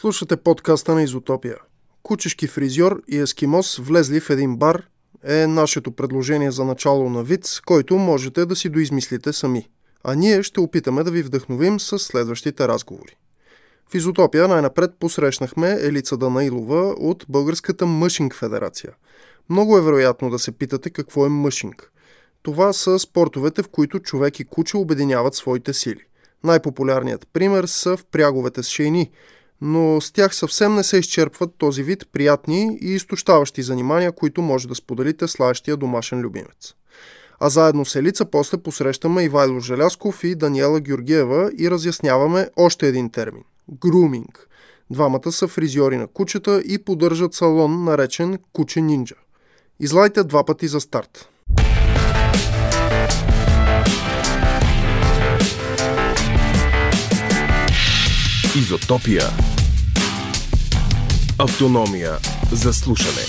Слушате подкаста на Изотопия. Кучешки фризьор и ескимос влезли в един бар е нашето предложение за начало на виц, който можете да си доизмислите сами. А ние ще опитаме да ви вдъхновим с следващите разговори. В Изотопия най-напред посрещнахме Елица Данаилова от Българската Мъшинг федерация. Много е вероятно да се питате какво е мъшинг. Това са спортовете, в които човек и куче обединяват своите сили. Най-популярният пример са в пряговете с шейни – но с тях съвсем не се изчерпват този вид приятни и изтощаващи занимания, които може да споделите с лаещия домашен любимец. А заедно с Елица после посрещаме Ивайло Желясков и Даниела Георгиева и разясняваме още един термин – груминг. Двамата са фризьори на кучета и поддържат салон, наречен Куче Нинджа. Излайте два пъти за старт. Изотопия. Автономия за слушане.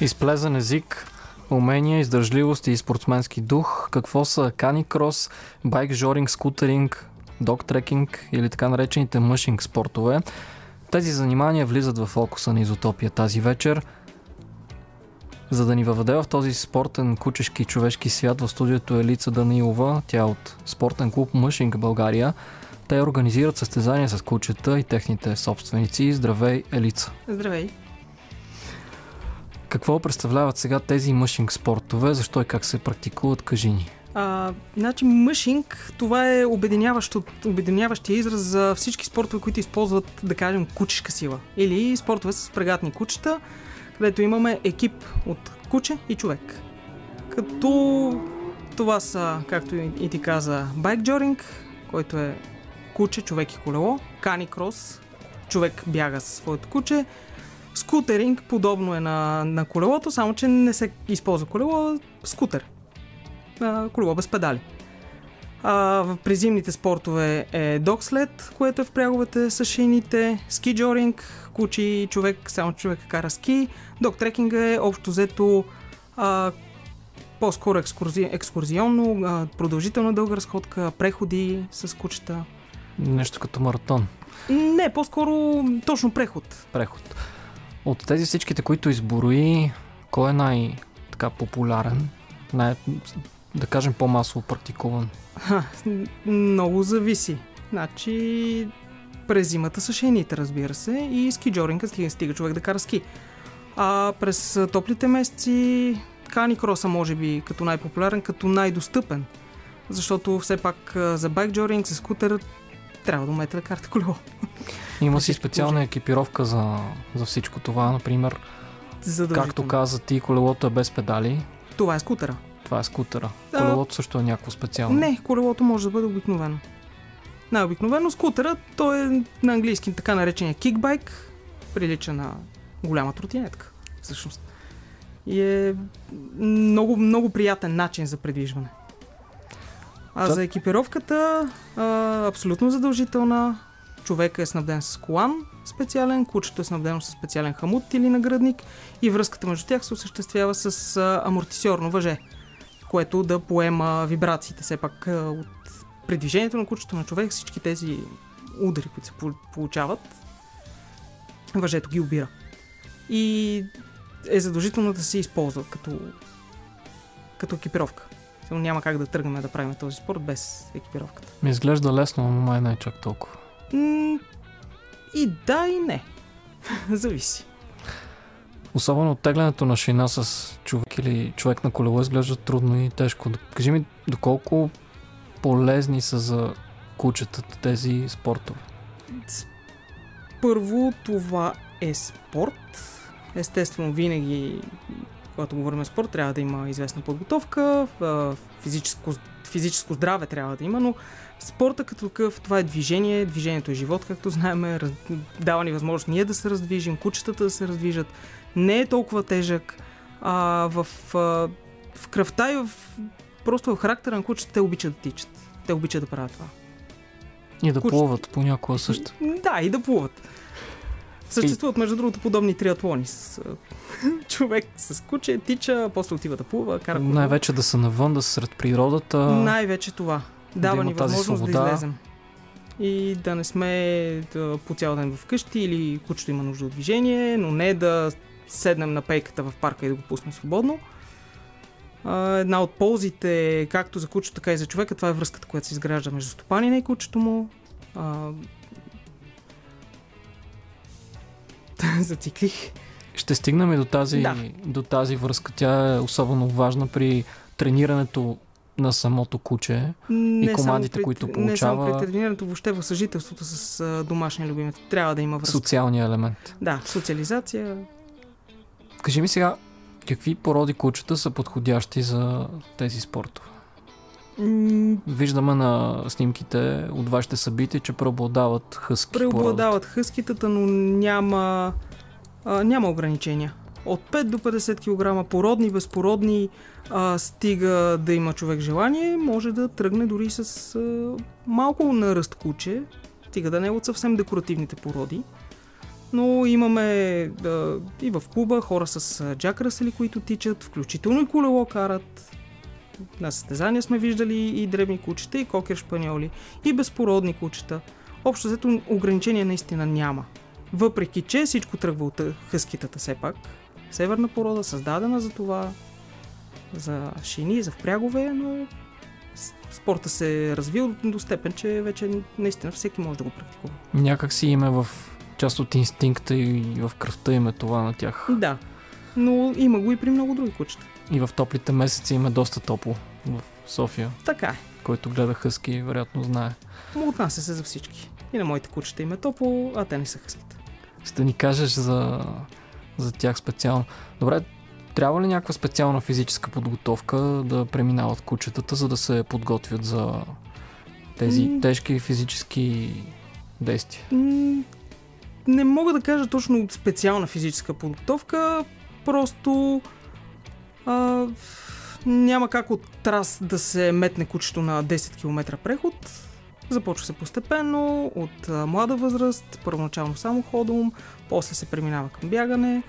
Изплезан език, умения, издържливост и спортсменски дух. Какво са каникрос, байк жоринг, скутеринг, доктрекинг или така наречените мъшинг спортове? Тези занимания влизат в фокуса на изотопия тази вечер – за да ни въведе в този спортен кучешки човешки свят в студиото е Лица Данилова, тя е от спортен клуб Мъшинг България. Те организират състезания с кучета и техните собственици. Здравей, Елица! Здравей! Какво представляват сега тези мъшинг спортове? Защо и как се практикуват? Кажи ни. А, значи мъшинг, това е обединяващия израз за всички спортове, които използват, да кажем, кучешка сила. Или спортове с прегатни кучета, където имаме екип от куче и човек. Като това са, както и ти каза, байкджоринг, който е куче, човек и колело, кани крос, човек бяга със своето куче, скутеринг, подобно е на, на колелото, само че не се използва колело, скутер. А, колело без педали. А, в призимните спортове е докслед, което е в пряговете с шините, скиджоринг, кучи човек, само човек кара ски. Док трекинга е общо взето а, по-скоро екскурзи, екскурзионно, а, продължителна дълга разходка, преходи с кучета. Нещо като маратон. Не, по-скоро точно преход. Преход. От тези всичките, които изборои, кой е най-така популярен? Най- да кажем по-масово практикуван? Ха, много зависи. Значи през зимата са шейните, разбира се, и ски джоринга стига, човек да кара ски. А през топлите месеци Кани Кроса може би като най-популярен, като най-достъпен. Защото все пак за байк джоринг, за скутер трябва да умеете да карате колело. Има си специална екипировка за, за всичко това, например. Както каза ти, колелото е без педали. Това е скутера. Това е скутера. Колелото също е някакво специално. Не, колелото може да бъде обикновено. Най-обикновено скутера, той е на английски така наречения кикбайк, прилича на голяма тротинетка, всъщност. И е много, много приятен начин за предвижване. А Та... за екипировката, а, абсолютно задължителна. Човека е снабден с колан специален, кучето е снабдено с специален хамут или нагръдник и връзката между тях се осъществява с а, амортисьорно въже, което да поема вибрациите все пак а, от при движението на кучето на човек всички тези удари, които се получават, въжето ги обира. И е задължително да се използва като, като екипировка. Няма как да тръгнем да правим този спорт без екипировката. Ми изглежда лесно, но май не е чак толкова. и да, и не. Зависи. Особено оттеглянето на шина с човек или човек на колело изглежда трудно и тежко. Кажи ми, доколко полезни са за кучетата тези спортове? Първо, това е спорт. Естествено, винаги, когато говорим спорт, трябва да има известна подготовка, физическо, физическо здраве трябва да има, но спорта като такъв, това е движение, движението е живот, както знаем, дава ни възможност ние да се раздвижим, кучетата да се раздвижат, не е толкова тежък, а, в, а, в кръвта и в просто в характера на кучета те обичат да тичат. Те обичат да правят това. И да Кучета. плуват понякога също. Да, и да плуват. Съществуват, между другото, подобни триатлони. С, човек с куче тича, после отива да плува, кара кола. Най-вече да са навън, да са сред природата. Най-вече това. Дава има ни възможност да свобода. излезем. И да не сме да, по цял ден вкъщи или кучето има нужда от движение, но не да седнем на пейката в парка и да го пуснем свободно. А, една от ползите, както за кучето, така и за човека, това е връзката, която се изгражда между стопанина и кучето му. А... Зациклих. Ще стигнем и до тази, Да. до тази връзка. Тя е особено важна при тренирането на самото куче. Не командите, само при, които Не само получава- при тренирането, въобще в съжителството с домашния любимец. Трябва да има връзка. Социалния елемент. Да, социализация. Кажи ми сега, какви породи кучета са подходящи за тези спортове? Виждаме на снимките от вашите събития, че преобладават хъски преобладават хъскитата, но няма, а, няма ограничения. От 5 до 50 кг породни, безпородни, а, стига да има човек желание, може да тръгне дори с а, малко наръст куче, стига да не е от съвсем декоративните породи. Но имаме да, и в клуба хора с джак Ръсели, които тичат, включително и колело карат. На състезания сме виждали и дребни кучета, и кокер шпаньоли, и безпородни кучета. Общо взето ограничения наистина няма. Въпреки, че всичко тръгва от хъскитата все пак. Северна порода, създадена за това, за шини, за впрягове, но спорта се е развил до степен, че вече наистина всеки може да го практикува. Някак си им е в част от инстинкта и в кръвта им е това на тях. Да, но има го и при много други кучета. И в топлите месеци им е доста топло в София. Така е. Който гледа хъски, вероятно знае. Му отнася се за всички. И на моите кучета им е топло, а те не са хъските. Ще ни кажеш за, за тях специално. Добре, трябва ли някаква специална физическа подготовка да преминават кучетата, за да се подготвят за тези тежки физически действия? Не мога да кажа точно специална физическа подготовка, просто а, няма как от трас да се метне кучето на 10 км преход. Започва се постепенно, от млада възраст, първоначално само ходом, после се преминава към бягане.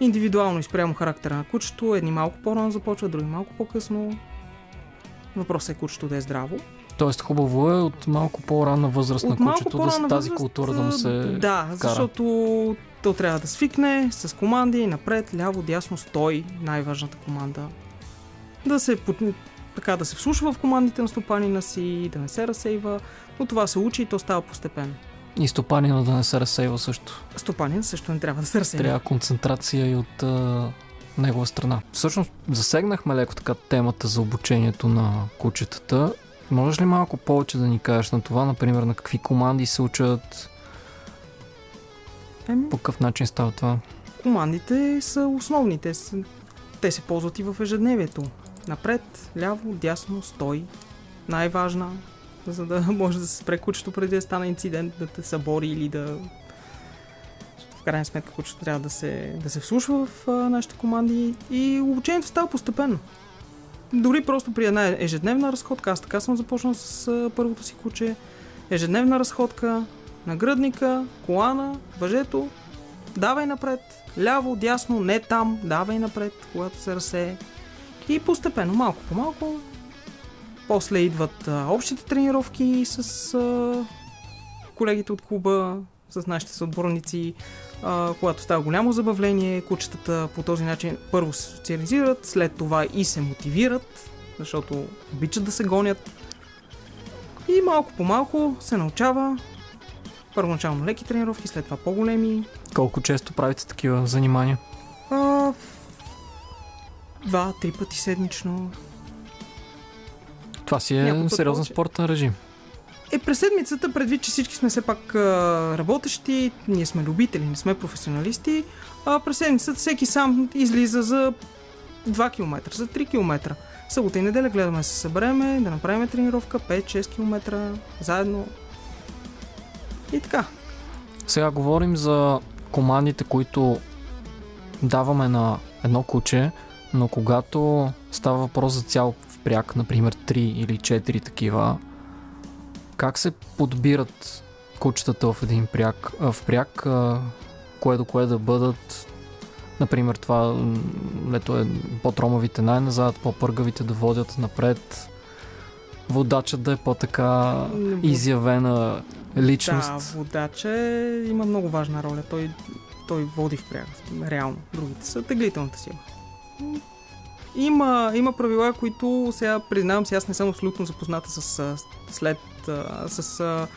Индивидуално и характера на кучето, едни малко по-рано започват, други малко по-късно. Въпросът е кучето да е здраво. Тоест хубаво е от малко по-ранна възраст на От малко кучето да тази възраст, култура да му се... Да, защото то трябва да свикне с команди напред, ляво, дясно, стой, най-важната команда. Да се, така, да се вслушва в командите на стопанина си, да не се разсейва, но това се учи и то става постепенно. И стопанина да не се разсейва също. Стопанин също не трябва да се разсейва. Трябва концентрация и от а, негова страна. Всъщност, засегнахме леко така темата за обучението на кучетата. Можеш ли малко повече да ни кажеш на това? Например, на какви команди се учат? Еми, По какъв начин става това? командите са основни, те, се ползват и в ежедневието. Напред, ляво, дясно, стой. Най-важна, за да може да се спре кучето преди да стане инцидент, да те събори или да... В крайна сметка кучето трябва да се, да се вслушва в а, нашите команди и обучението става постепенно. Дори просто при една ежедневна разходка, аз така съм започнал с първото си куче, ежедневна разходка, нагръдника, колана, въжето, давай напред, ляво, дясно, не там, давай напред, когато се разсее. И постепенно, малко по малко, после идват общите тренировки с колегите от клуба, с нашите съотборници, а, когато става голямо забавление, кучетата по този начин първо се социализират, след това и се мотивират, защото обичат да се гонят. И малко по малко се научава. Първоначално леки тренировки, след това по-големи, Колко често правите такива занимания? а, два-три пъти седмично. Това си е сериозен повече. спортен режим. Е, през седмицата, предвид, че всички сме все пак работещи, ние сме любители, не сме професионалисти, а през седмицата всеки сам излиза за 2 км, за 3 км. Събота и неделя гледаме да се събереме, да направим тренировка 5-6 км заедно. И така. Сега говорим за командите, които даваме на едно куче, но когато става въпрос за цял впряг, например 3 или 4 такива, как се подбират кучетата в един пряк, а, впряг, а, кое до кое да бъдат. Например, това м, лето е по-тромавите най-назад, по-пъргавите да водят напред. Водачът да е по-така изявена личност. Да, водача е- има много важна роля. Той, той води в пряга, реално. Другите са теглителната сила. Има, има правила, които сега признавам си, аз не съм абсолютно запозната с след, с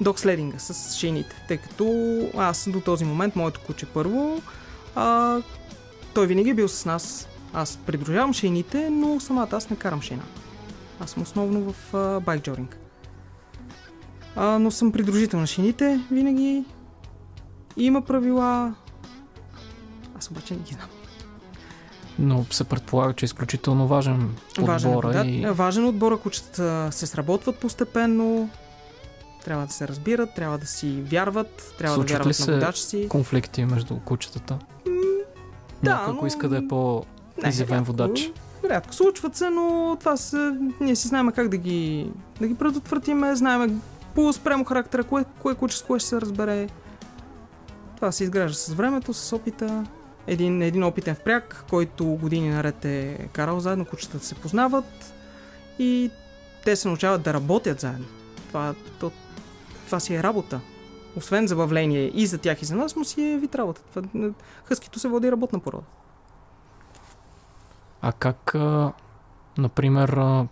докслединга, с шините, тъй като аз до този момент, моето куче първо, а, той винаги е бил с нас. Аз придружавам шините, но самата аз не карам шина. Аз съм основно в байкджоринг. Но съм придружител на шините винаги. Има правила. Аз обаче не ги знам. Но се предполага, че е изключително важен Важен е, отбора вода, и важен е отбора, кучетата се сработват постепенно. Трябва да се разбират, трябва да си вярват, трябва Случват да ли вярват се на водача си. конфликти между кучетата. да, Някой, ако но- иска да е по Не, изявен рядко- водач. Рядко случват се, но това са... Ние си знаем как да ги, да ги предотвратиме, знаем по спрямо характера, кое, кое куче с кое ще се разбере. Това се изгражда с времето, с опита. Един, един опитен впряг, който години наред е карал заедно, кучетата се познават и те се научават да работят заедно. Това, то, това си е работа. Освен забавление и за тях и за нас, но си е вид работа. Това, хъскито се води работна порода. А как, а, например, а,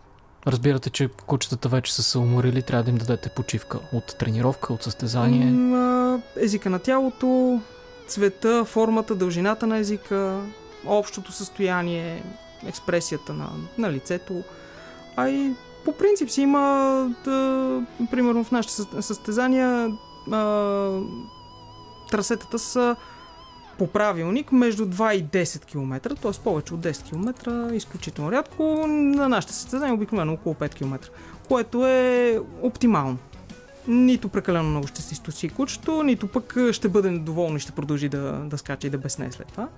разбирате, че кучетата вече са се уморили, трябва да им дадете почивка от тренировка, от състезание. М, а, езика на тялото, цвета, формата, дължината на езика, общото състояние, експресията на, на лицето. А и по принцип си има, да, примерно в нашите със- състезания, а, трасетата са по правилник между 2 и 10 км, т.е. повече от 10 км, изключително рядко. На нашите състезания обикновено около 5 км, което е оптимално нито прекалено много ще се източи кучето, нито пък а, ще бъде недоволно и ще продължи да, да скача и да безне след това.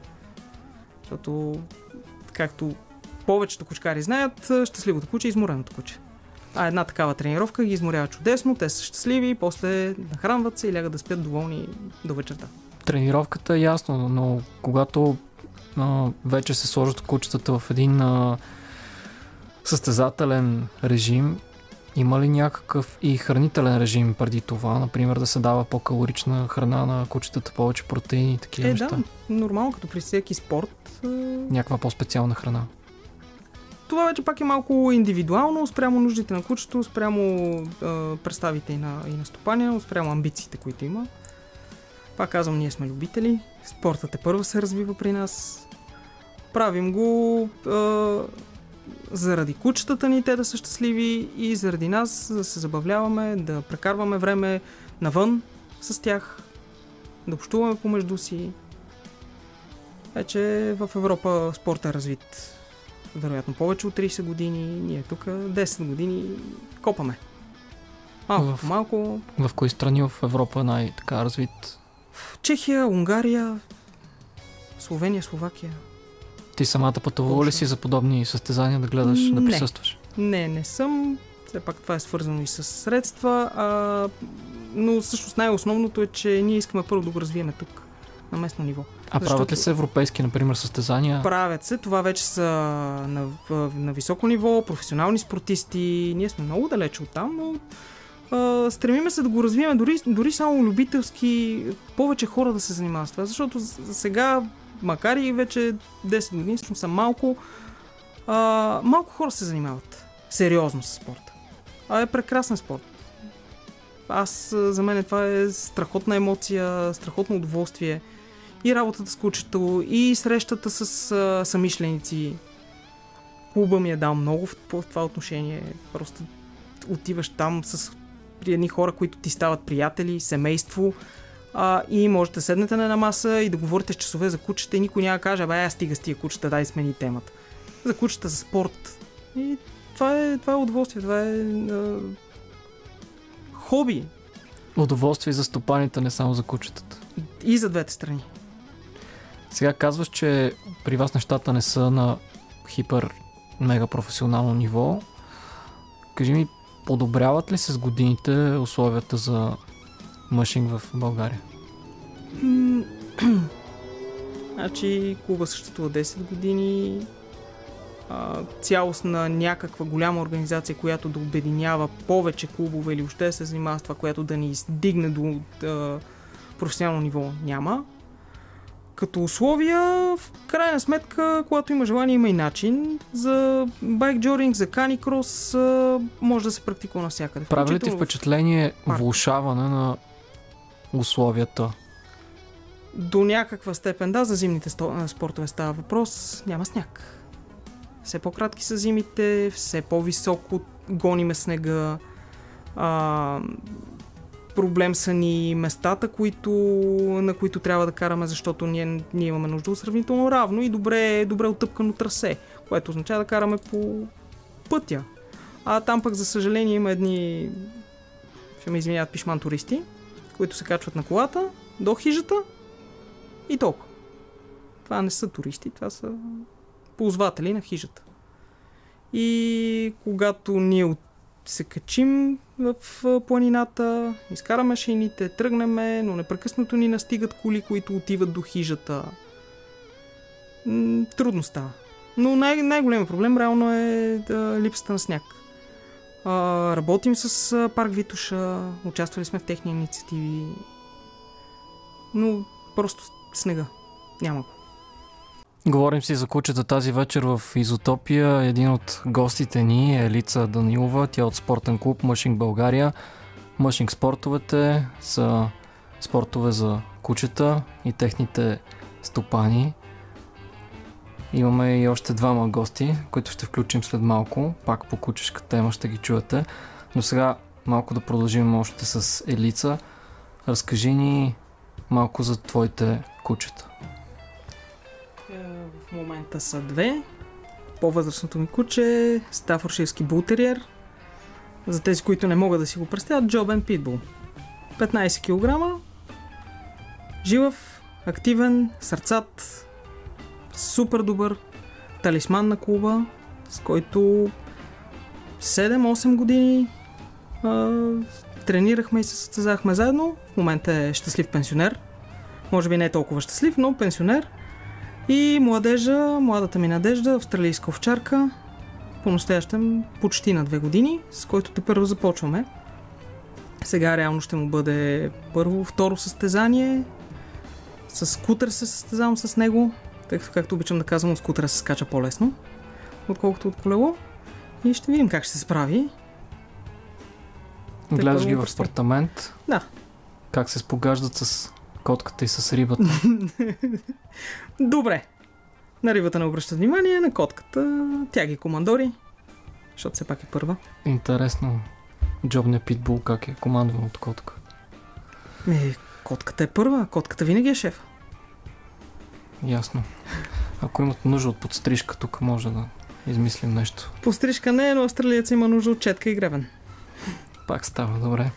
Защото, както повечето кучкари знаят, а, щастливото куче е измореното куче. А една такава тренировка ги изморява чудесно, те са щастливи, после нахранват се и лягат да спят доволни до вечерта. Тренировката е ясно, но когато а, вече се сложат кучетата в един а, състезателен режим, има ли някакъв и хранителен режим преди това? Например, да се дава по-калорична храна на кучетата, повече протеини и такива Е, неща? да, нормално, като при всеки спорт. Някаква по-специална храна. Това вече пак е малко индивидуално, спрямо нуждите на кучето, спрямо а, представите и на, и на стопаня, спрямо амбициите, които има. Пак казвам, ние сме любители. Спортът е първо се развива при нас. Правим го а, заради кучетата ни, те да са щастливи и заради нас да се забавляваме, да прекарваме време навън с тях, да общуваме помежду си. Вече в Европа спортът е развит вероятно повече от 30 години. Ние тук 10 години копаме. Малко В- малко. В кои страни в Европа е най-така развит? Чехия, Унгария, Словения, Словакия. Ти самата пътувала ли си за подобни състезания да гледаш, да Не. присъстваш? Не, не съм. Все пак това е свързано и с средства. А, но всъщност най-основното е, че ние искаме първо да го развиеме тук, на местно ниво. А Защото- правят ли се европейски, например, състезания? Правят се, това вече са на, на високо ниво, професионални спортисти. Ние сме много далече от там, но а, стремиме се да го развиеме дори, дори само любителски, повече хора да се занимават с това, защото за сега, макар и вече 10 години, всъщност са малко, а, малко хора се занимават сериозно с спорта. А е прекрасен спорт. Аз, за мен това е страхотна емоция, страхотно удоволствие и работата с кучето, и срещата с а, самишленици. Клуба ми е дал много в, в това отношение. Просто отиваш там с едни хора, които ти стават приятели, семейство а, и можете да седнете на една маса и да говорите с часове за кучета и никой няма да каже, бе, стига с тия кучета, дай смени темата. За кучета, за спорт. И това е, това е удоволствие, това е а, хоби Удоволствие за стопаните, не само за кучетата. и за двете страни. Сега казваш, че при вас нещата не са на хипер мега професионално ниво. Кажи ми, подобряват ли се с годините условията за мъшинг в България? Значи клуба съществува 10 години. А, цялост на някаква голяма организация, която да обединява повече клубове или още се занимава с това, което да ни издигне до а, професионално ниво, няма. Като условия, в крайна сметка, когато има желание, има и начин. За байк джоринг, за каникрос може да се практикува навсякъде. Прави ли ти в- впечатление парк. влушаване на условията? До някаква степен, да, за зимните спортове става въпрос. Няма сняг. Все по-кратки са зимите, все по-високо гониме снега. А, проблем са ни местата, които, на които трябва да караме, защото ние, ние имаме нужда от сравнително равно и добре, добре отъпкано трасе, което означава да караме по пътя. А там пък, за съжаление, има едни, ще ме извиняват, пишман туристи, които се качват на колата до хижата и толкова. Това не са туристи, това са ползватели на хижата. И когато ние се качим в планината, изкараме шините, тръгнеме, но непрекъснато ни настигат коли, които отиват до хижата. Трудно става. Но най- най-големият проблем реално е да, липсата на сняг. А, работим с а, парк Витуша, участвали сме в техни инициативи, но просто снега. Няма го. Говорим си за кучета тази вечер в Изотопия. Един от гостите ни е Елица Данилова. Тя е от спортен клуб Мъшинг България. Мъшинг спортовете са спортове за кучета и техните стопани. Имаме и още двама гости, които ще включим след малко. Пак по кучешка тема ще ги чуете. Но сега малко да продължим още с Елица. Разкажи ни малко за твоите кучета. Е, В момента са две. По-възрастното ми куче е Стафорширски бултериер. За тези, които не могат да си го представят, Джобен Питбул. 15 кг. Живав, активен, сърцат, супер добър, талисман на клуба, с който 7-8 години а, тренирахме и се състезахме заедно. В момента е щастлив пенсионер. Може би не е толкова щастлив, но пенсионер. И младежа, младата ми надежда, австралийска овчарка, по-настоящем почти на две години, с който те първо започваме. Сега реално ще му бъде първо, второ състезание. С скутер се състезавам с него, тъй като, както обичам да казвам, от скутера се скача по-лесно, отколкото от колело. И ще видим как ще се справи. Гледаш ги в апартамент. Да. Как се спогаждат с котката и с рибата. Добре. На рибата не обръщат внимание, на котката тя ги командори, защото все пак е първа. Интересно. Джобния питбул как е командван от котка. Ми, котката е първа, котката винаги е шеф. Ясно. Ако имат нужда от подстрижка, тук може да измислим нещо. Пострижка не е, но австралиец има нужда от четка и гребен. Пак става добре.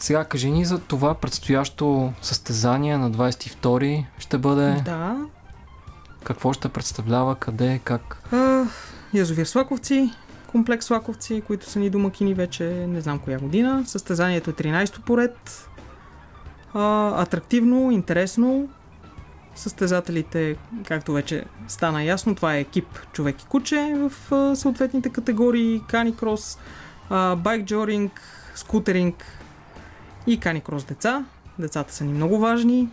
Сега кажи ни за това предстоящо състезание на 22 ще бъде. Да. Какво ще представлява, къде, как. А, язовир Слаковци, комплекс Слаковци, които са ни домакини вече не знам коя година. Състезанието е 13-то поред. А, атрактивно, интересно. Състезателите, както вече стана ясно, това е екип човек и куче в а, съответните категории каникрос, а, байкджоринг, скутеринг и каникрос деца. Децата са ни много важни.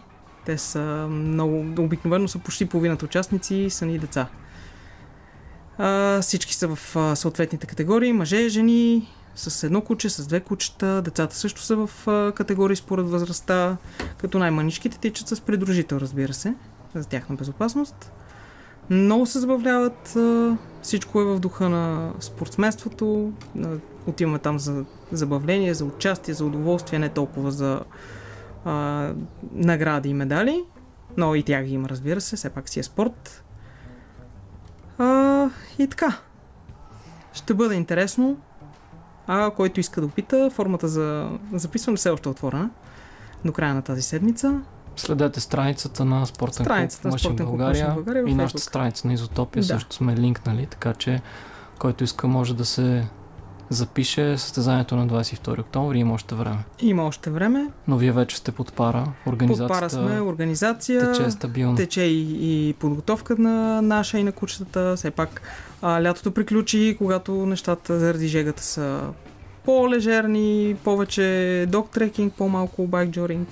Те са много, обикновено са почти половината участници са ни деца. А, всички са в а, съответните категории. Мъже, жени, с едно куче, с две кучета. Децата също са в а, категории според възрастта, като най-маничките тичат с придружител, разбира се, за тяхна безопасност. Много се забавляват. Всичко е в духа на спортсменството. а, Отиваме там за забавление, за участие, за удоволствие, не толкова за а, награди и медали. Но и тях ги има, разбира се, все пак си е спорт. А, и така. Ще бъде интересно. А който иска да опита, формата за записване все още е отворена. До края на тази седмица. Следете страницата на Спортен Страницата клуб на Спортен клуб България, Мъшин България и нашата страница на Изотопия Да. също сме линкнали, така че който иска може да се запише състезанието на 22 октомври. Има още време. Има още време. Но вие вече сте под пара. Организацията Под пара сме организация. тече стабилно. Тече и, и подготовка на наша и на кучетата. Все пак а, лятото приключи, когато нещата заради жегата са по-лежерни, повече док трекинг, по-малко байкджоринг.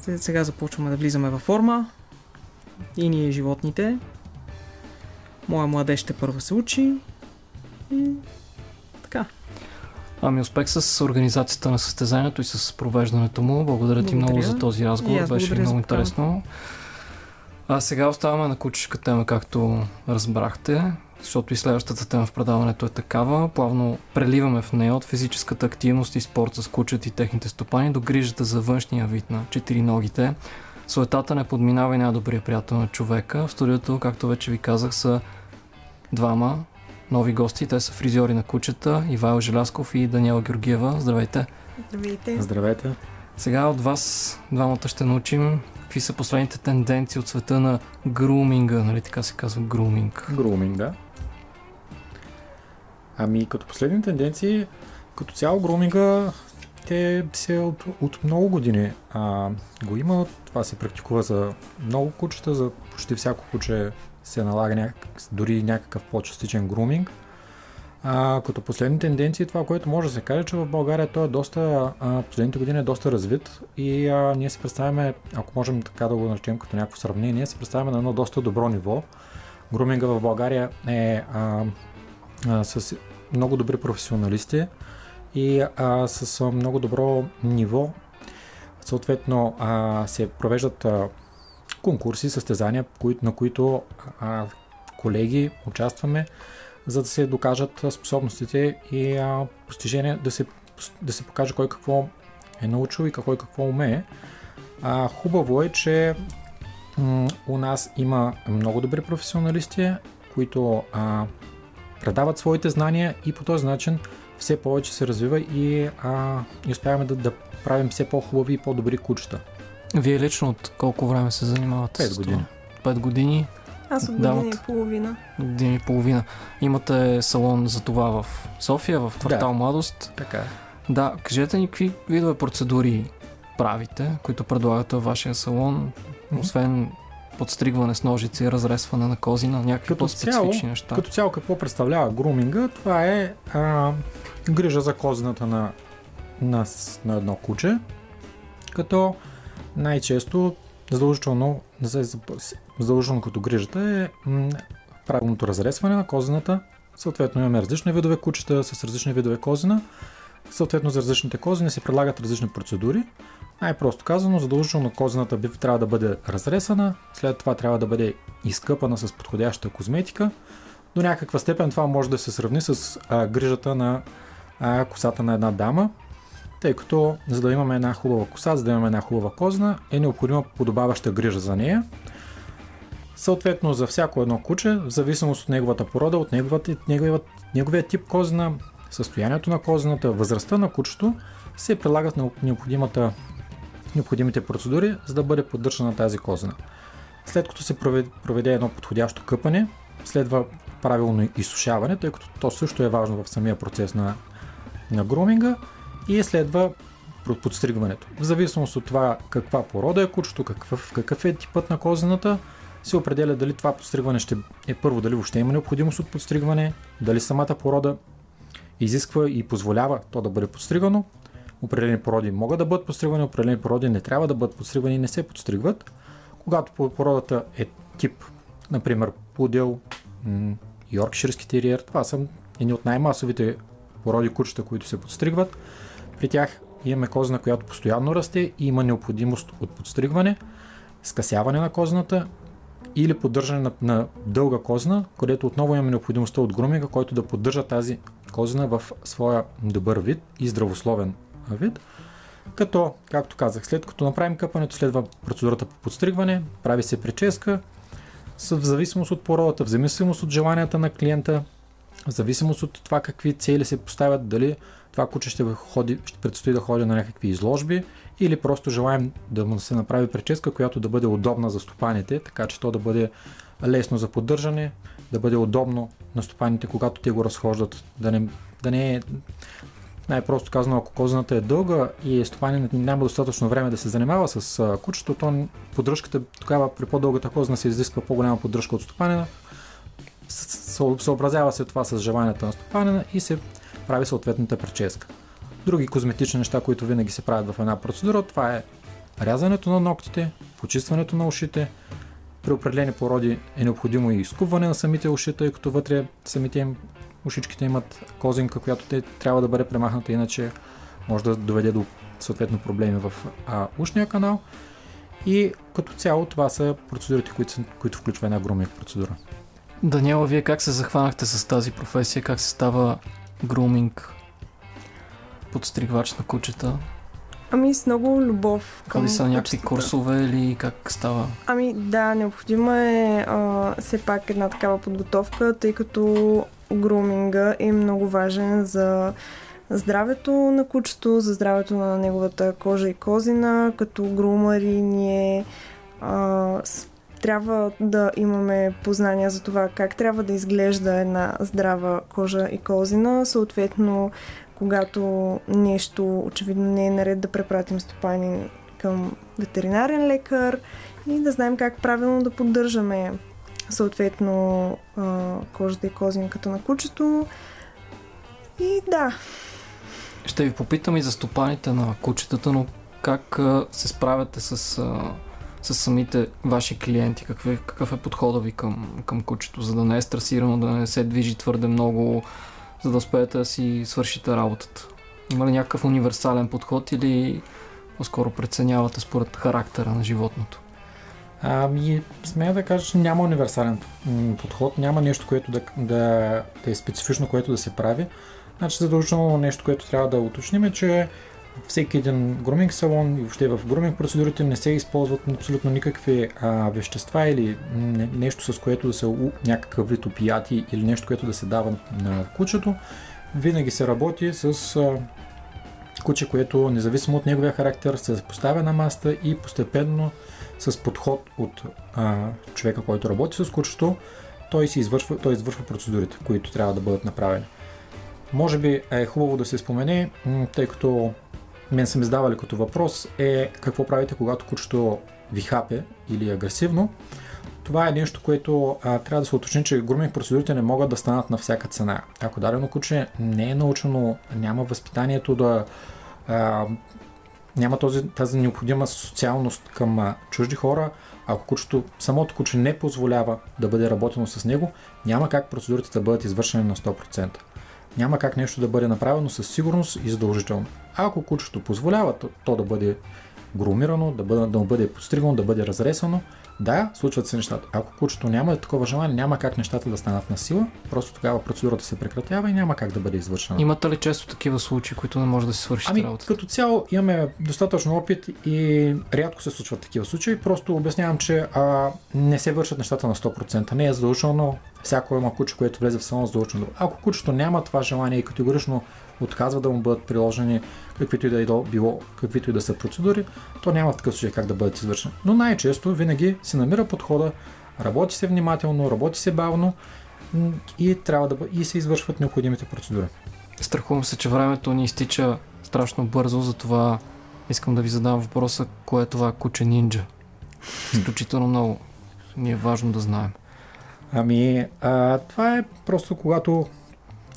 Се- Сега започваме да влизаме във форма. И ние животните. Моя младеж ще първо се учи. И. Ами успех с организацията на състезанието и с провеждането му. Благодаря ти Благодаря. много за този разговор. аз Беше много интересно. А сега оставаме на кучешка тема, както разбрахте, защото и следващата тема в предаването е такава. Плавно преливаме в нея от физическата активност и спорт с кучет и техните стопани до грижата за външния вид на четириногите. Суетата не подминава и най-добрия приятел на човека. В студиото, както вече ви казах, са двама нови гости. Те са фризьори на кучета, Ивайло Желясков и Даниела Георгиева. Здравейте! Здравейте. Здравейте. Сега от вас двамата ще научим какви са последните тенденции от света на груминга, нали така се казва груминг. Груминг, да. Ами, като последни тенденции, като цяло груминга, те се от, от много години а, го има. Това се практикува за много кучета, за почти всяко куче се налага някак, дори някакъв по-частичен груминг. А, като последни тенденции, това, което може да се каже, че в България той е доста, а, последните години е доста развит и а, ние се представяме, ако можем така да го наречем като някакво сравнение, се представяме на едно доста добро ниво. Груминга в България е а, а, с много добри професионалисти и а, с много добро ниво. Съответно а, се провеждат а, конкурси, състезания, на които колеги участваме, за да се докажат способностите и постижения, да се, да се покаже кой какво е научил и кой какво умее. А, хубаво е, че м, у нас има много добри професионалисти, които а, предават своите знания и по този начин все повече се развива и, а, и успяваме да, да правим все по-хубави и по-добри кучета. Вие лично от колко време се занимавате Пет с години. това? Пет години, Аз от година и половина. години и половина. Имате салон за това в София, в квартал Да. Младост. Така е. Да, кажете ни какви видове процедури правите, които предлагате във вашия салон, освен подстригване с ножици, разресване на козина, някакви Като по-специфични цяло- неща. Като цяло какво представлява груминга? Това е а, грижа за козината на, на, на едно куче, като най-често задължително, за- задължително като грижата е правилното разресване на козината. Съответно имаме различни видове кучета с различни видове козина. Съответно за различните козини се предлагат различни процедури. Най-просто казано, задължително козината би трябва да бъде разресана, след това трябва да бъде изкъпана с подходяща козметика. До някаква степен това може да се сравни с а, грижата на а, косата на една дама, тъй като за да имаме една хубава коса, за да имаме една хубава козна, е необходима подобаваща грижа за нея. Съответно, за всяко едно куче, в зависимост от неговата порода, от неговата, неговия, неговия тип козна, състоянието на козната, възрастта на кучето, се прилагат необ- необходимата, необходимите процедури, за да бъде поддържана тази козна. След като се проведе едно подходящо къпане, следва правилно изсушаване, тъй като то също е важно в самия процес на, на груминга и следва подстригването. В зависимост от това каква порода е кучето, какъв, какъв е типът на козината, се определя дали това подстригване ще е първо, дали въобще има необходимост от подстригване, дали самата порода изисква и позволява то да бъде подстригано. Определени породи могат да бъдат подстригвани, определени породи не трябва да бъдат подстригвани и не се подстригват. Когато по- породата е тип, например, пудел, йоркширски териер, това са едни от най-масовите породи кучета, които се подстригват. При тях имаме козна, която постоянно расте и има необходимост от подстригване, скъсяване на козната или поддържане на, на дълга козна, където отново имаме необходимостта от груминга, който да поддържа тази козна в своя добър вид и здравословен вид. Като, както казах, след като направим къпането, следва процедурата по подстригване, прави се прическа, в зависимост от породата, в зависимост от желанията на клиента, в зависимост от това какви цели се поставят, дали това куче ще, ходи, ще предстои да ходи на някакви изложби или просто желаем да му се направи прическа, която да бъде удобна за стопаните, така че то да бъде лесно за поддържане, да бъде удобно на стопаните, когато те го разхождат, да не, да не е най-просто казано, ако козината е дълга и стопанин няма достатъчно време да се занимава с кучето, то поддръжката тогава при по-дългата козина се изисква по-голяма поддръжка от стопанина. Съобразява се това с желанията на стопанина и се прави съответната прическа. Други козметични неща, които винаги се правят в една процедура, това е рязането на ногтите, почистването на ушите. При определени породи е необходимо и изкубване на самите уши, тъй като вътре самите им ушичките имат козинка, която те трябва да бъде премахната, иначе може да доведе до съответно проблеми в а, ушния канал. И като цяло това са процедурите, които, са, които включва една груминг процедура. Даниела, вие как се захванахте с тази професия? Как се става груминг? Подстригвач на кучета? Ами с много любов към Ходи са на някакви кучетата. курсове или как става? Ами да, необходима е а, все пак една такава подготовка, тъй като груминга е много важен за здравето на кучето, за здравето на неговата кожа и козина. Като грумари ние а, трябва да имаме познания за това как трябва да изглежда една здрава кожа и козина. Съответно, когато нещо очевидно не е наред да препратим стопанин към ветеринарен лекар и да знаем как правилно да поддържаме съответно кожата и козинката на кучето. И да, Ще ви попитам и за стопаните на кучетата, но как се справяте с, с самите ваши клиенти? Какъв, какъв е подходът ви към, към кучето, за да не е стресирано, да не се движи твърде много, за да успеете да си свършите работата? Има ли някакъв универсален подход или по-скоро преценявате според характера на животното? Ами, смея да кажа, че няма универсален подход, няма нещо, което да, да, да е специфично, което да се прави. Значи, задължително нещо, което трябва да уточним е, че всеки един груминг салон и въобще в груминг процедурите не се използват абсолютно никакви а, вещества или не, нещо с което да се у- някакъв вид опияти или нещо, което да се дава на кучето. Винаги се работи с а, куче, което независимо от неговия характер се поставя на маста и постепенно с подход от а, човека, който работи с кучето, той, си извършва, той извършва процедурите, които трябва да бъдат направени. Може би е хубаво да се спомене, тъй като мен са ми задавали като въпрос, е какво правите, когато кучето ви хапе или е агресивно. Това е нещо, което а, трябва да се уточни, че груминг процедурите не могат да станат на всяка цена. Ако дадено куче не е научено, няма възпитанието да а, няма този, тази необходима социалност към а, чужди хора, ако кучето, самото куче не позволява да бъде работено с него, няма как процедурите да бъдат извършени на 100%. Няма как нещо да бъде направено със сигурност и задължително. Ако кучето позволява то, то да бъде грумирано, да бъде, да бъде подстригано, да бъде разресано, да, случват се нещата. Ако кучето няма такова желание, няма как нещата да станат на сила, просто тогава процедурата се прекратява и няма как да бъде извършена. Имате ли често такива случаи, които не може да си свършите Ами, работата? като цяло имаме достатъчно опит и рядко се случват такива случаи. Просто обяснявам, че а, не се вършат нещата на 100%. Не е задължително всяко има куче, което влезе в салон задължително. Ако кучето няма това желание и категорично отказва да му бъдат приложени каквито и да е било, каквито и да са процедури, то няма в такъв случай как да бъдат извършени. Но най-често винаги се намира подхода, работи се внимателно, работи се бавно и трябва да и се извършват необходимите процедури. Страхувам се, че времето ни изтича страшно бързо, затова искам да ви задам въпроса, кое е това куче нинджа? Изключително много ни е важно да знаем. Ами, а, това е просто когато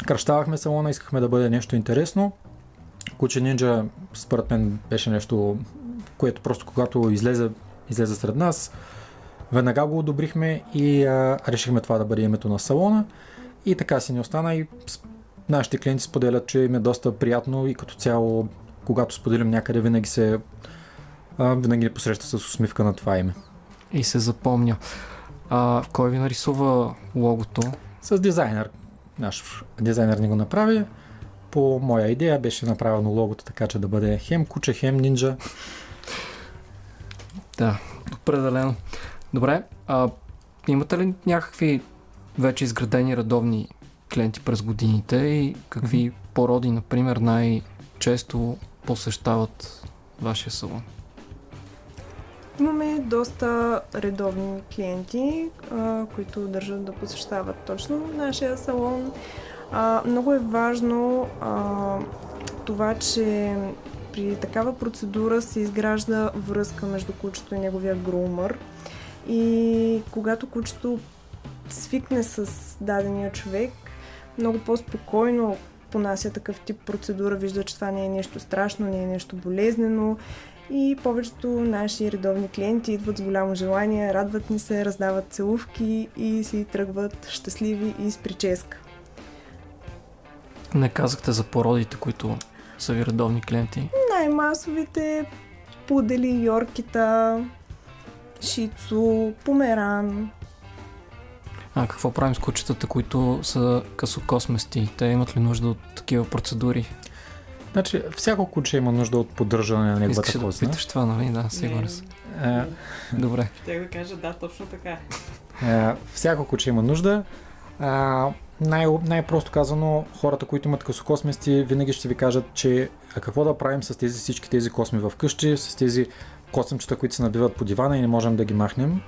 кръщавахме салона, искахме да бъде нещо интересно. Куче Нинджа, според мен, беше нещо, което просто когато излезе, излезе сред нас, веднага го одобрихме и а, решихме това да бъде името на салона. И така си ни остана и нашите клиенти споделят, че им е доста приятно и като цяло, когато споделим някъде, винаги се а, винаги ни посреща с усмивка на това име. И се запомня. А, кой ви нарисува логото? С дизайнер. Наш дизайнер ни го направи. По моя идея беше направено логото така, че да бъде хем куче, хем нинджа. Да, определено. Добре, а имате ли някакви вече изградени редовни клиенти през годините и какви породи, например, най-често посещават вашия салон? Имаме доста редовни клиенти, а, които държат да посещават точно нашия салон. А, много е важно а, това, че при такава процедура се изгражда връзка между кучето и неговия грумър. И когато кучето свикне с дадения човек, много по-спокойно понася такъв тип процедура, вижда, че това не е нещо страшно, не е нещо болезнено и повечето наши редовни клиенти идват с голямо желание, радват ни се, раздават целувки и си тръгват щастливи и с прическа. Не казахте за породите, които са ви редовни клиенти. Най-масовите пудели, йоркита, шицу, померан. А какво правим с кучетата, които са късокосмести? Те имат ли нужда от такива процедури? Значи, всяко куче има нужда от поддържане на неговата Искаш да козна. питаш това, нали? Да, сигурен съм. А, Добре. Ще да кажа, да, точно така. а, всяко куче има нужда. А, най- най-просто казано, хората, които имат късокосмести, винаги ще ви кажат, че а какво да правим с тези всички тези косми в къщи, с тези косъмчета, които се набиват по дивана и не можем да ги махнем.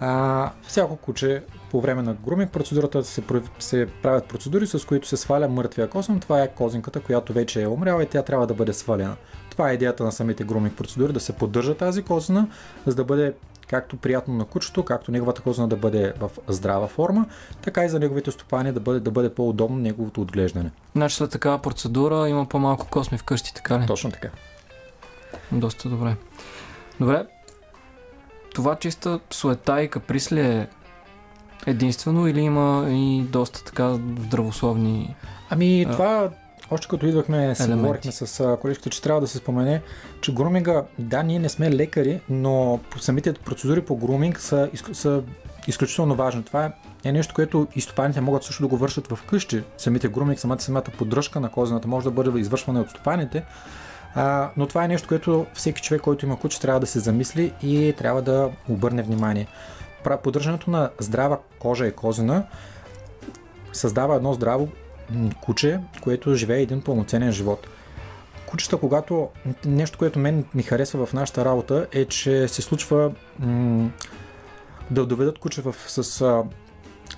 А, всяко куче по време на груминг процедурата се, се правят процедури, с които се сваля мъртвия косъм. Това е козинката, която вече е умряла и тя трябва да бъде свалена. Това е идеята на самите груминг процедури, да се поддържа тази козина, за да бъде както приятно на кучето, както неговата козина да бъде в здрава форма, така и за неговите стопани да бъде, да бъде по-удобно неговото отглеждане. Значи след такава процедура има по-малко косми вкъщи, така ли? Точно така. Доста добре. Добре. Това чиста суета и каприз ли е единствено или има и доста така здравословни... Ами А. това, още като идвахме, Елементи. говорихме с а, колежката, че трябва да се спомене, че груминга, да, ние не сме лекари, но самите процедури по груминг са, са изключително важни. Това е нещо, което и стопаните могат също да го вършат в къщи. Самите груминг, самата самата поддръжка на козината може да бъде извършвана от стопаните. А, но това е нещо, което всеки човек, който има куче, трябва да се замисли и трябва да обърне внимание. Поддържането на здрава кожа и козина създава едно здраво куче, което живее един пълноценен живот. Кучета, когато нещо, което мен ми харесва в нашата работа е, че се случва м- да доведат куче в, с, а,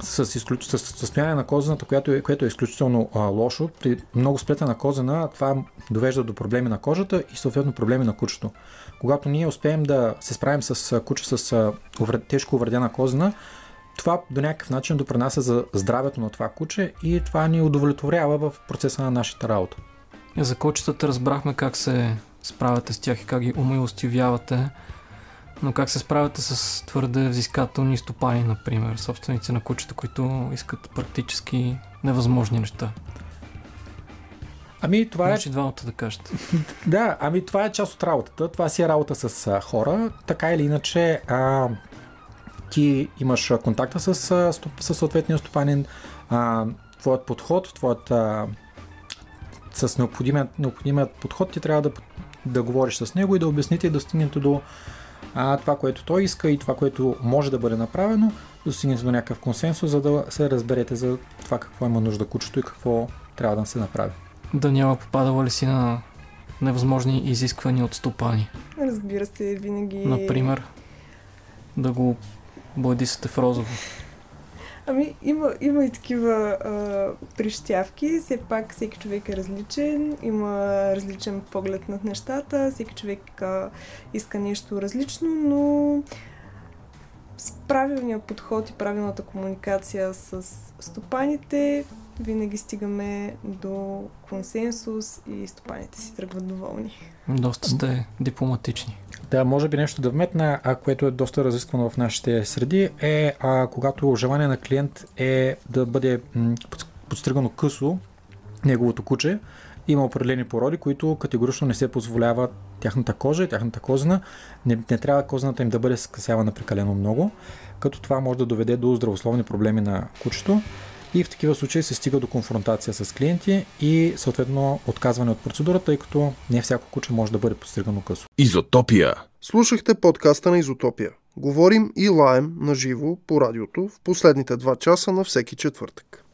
с, изключ... с състояние на козината, което е, което е изключително а, лошо. При много сплетена козина това довежда до проблеми на кожата и съответно проблеми на кучето. Когато ние успеем да се справим с куче с а, увред... тежко увредена козина, това до някакъв начин допринася за здравето на това куче и това ни удовлетворява в процеса на нашата работа. За кучетата разбрахме как се справяте с тях и как ги умилостивявате, но как се справяте с твърде взискателни стопани, например, собственици на кучета, които искат практически невъзможни неща. Ами това е Може и двамата да кажете. Да, ами това е част от работата. Това си е работа с а, хора. Така или иначе, а, ти имаш контакта с, стоп- с съответния стопанин, а, твоят подход, твоят а, с необходимият, необходимият подход ти трябва да, да говориш с него и да обясните и да стигнете до а, това, което той иска и това, което може да бъде направено, да стигнете до някакъв консенсус, за да се разберете за това какво има нужда кучето и какво трябва да се направи. Даниела, попадала ли си на невъзможни изисквания от стопани? Разбира се, винаги... Например, да го бладисате в розово. Ами, има, има и такива а, прищявки. Все пак всеки човек е различен, има различен поглед над нещата, всеки човек а, иска нещо различно, но с правилния подход и правилната комуникация с стопаните винаги стигаме до консенсус и стопаните си тръгват доволни. Доста сте дипломатични. Да, може би нещо да вметна, а което е доста разисквано в нашите среди, е а, когато желание на клиент е да бъде м, под- подстригано късо неговото куче. Има определени породи, които категорично не се позволява тяхната кожа и тяхната козина. Не, не трябва козината им да бъде скъсявана прекалено много, като това може да доведе до здравословни проблеми на кучето. И в такива случаи се стига до конфронтация с клиенти и съответно отказване от процедурата, тъй като не всяко куче може да бъде подстригано късо. Изотопия. Слушахте подкаста на Изотопия. Говорим и лаем на живо по радиото в последните два часа на всеки четвъртък.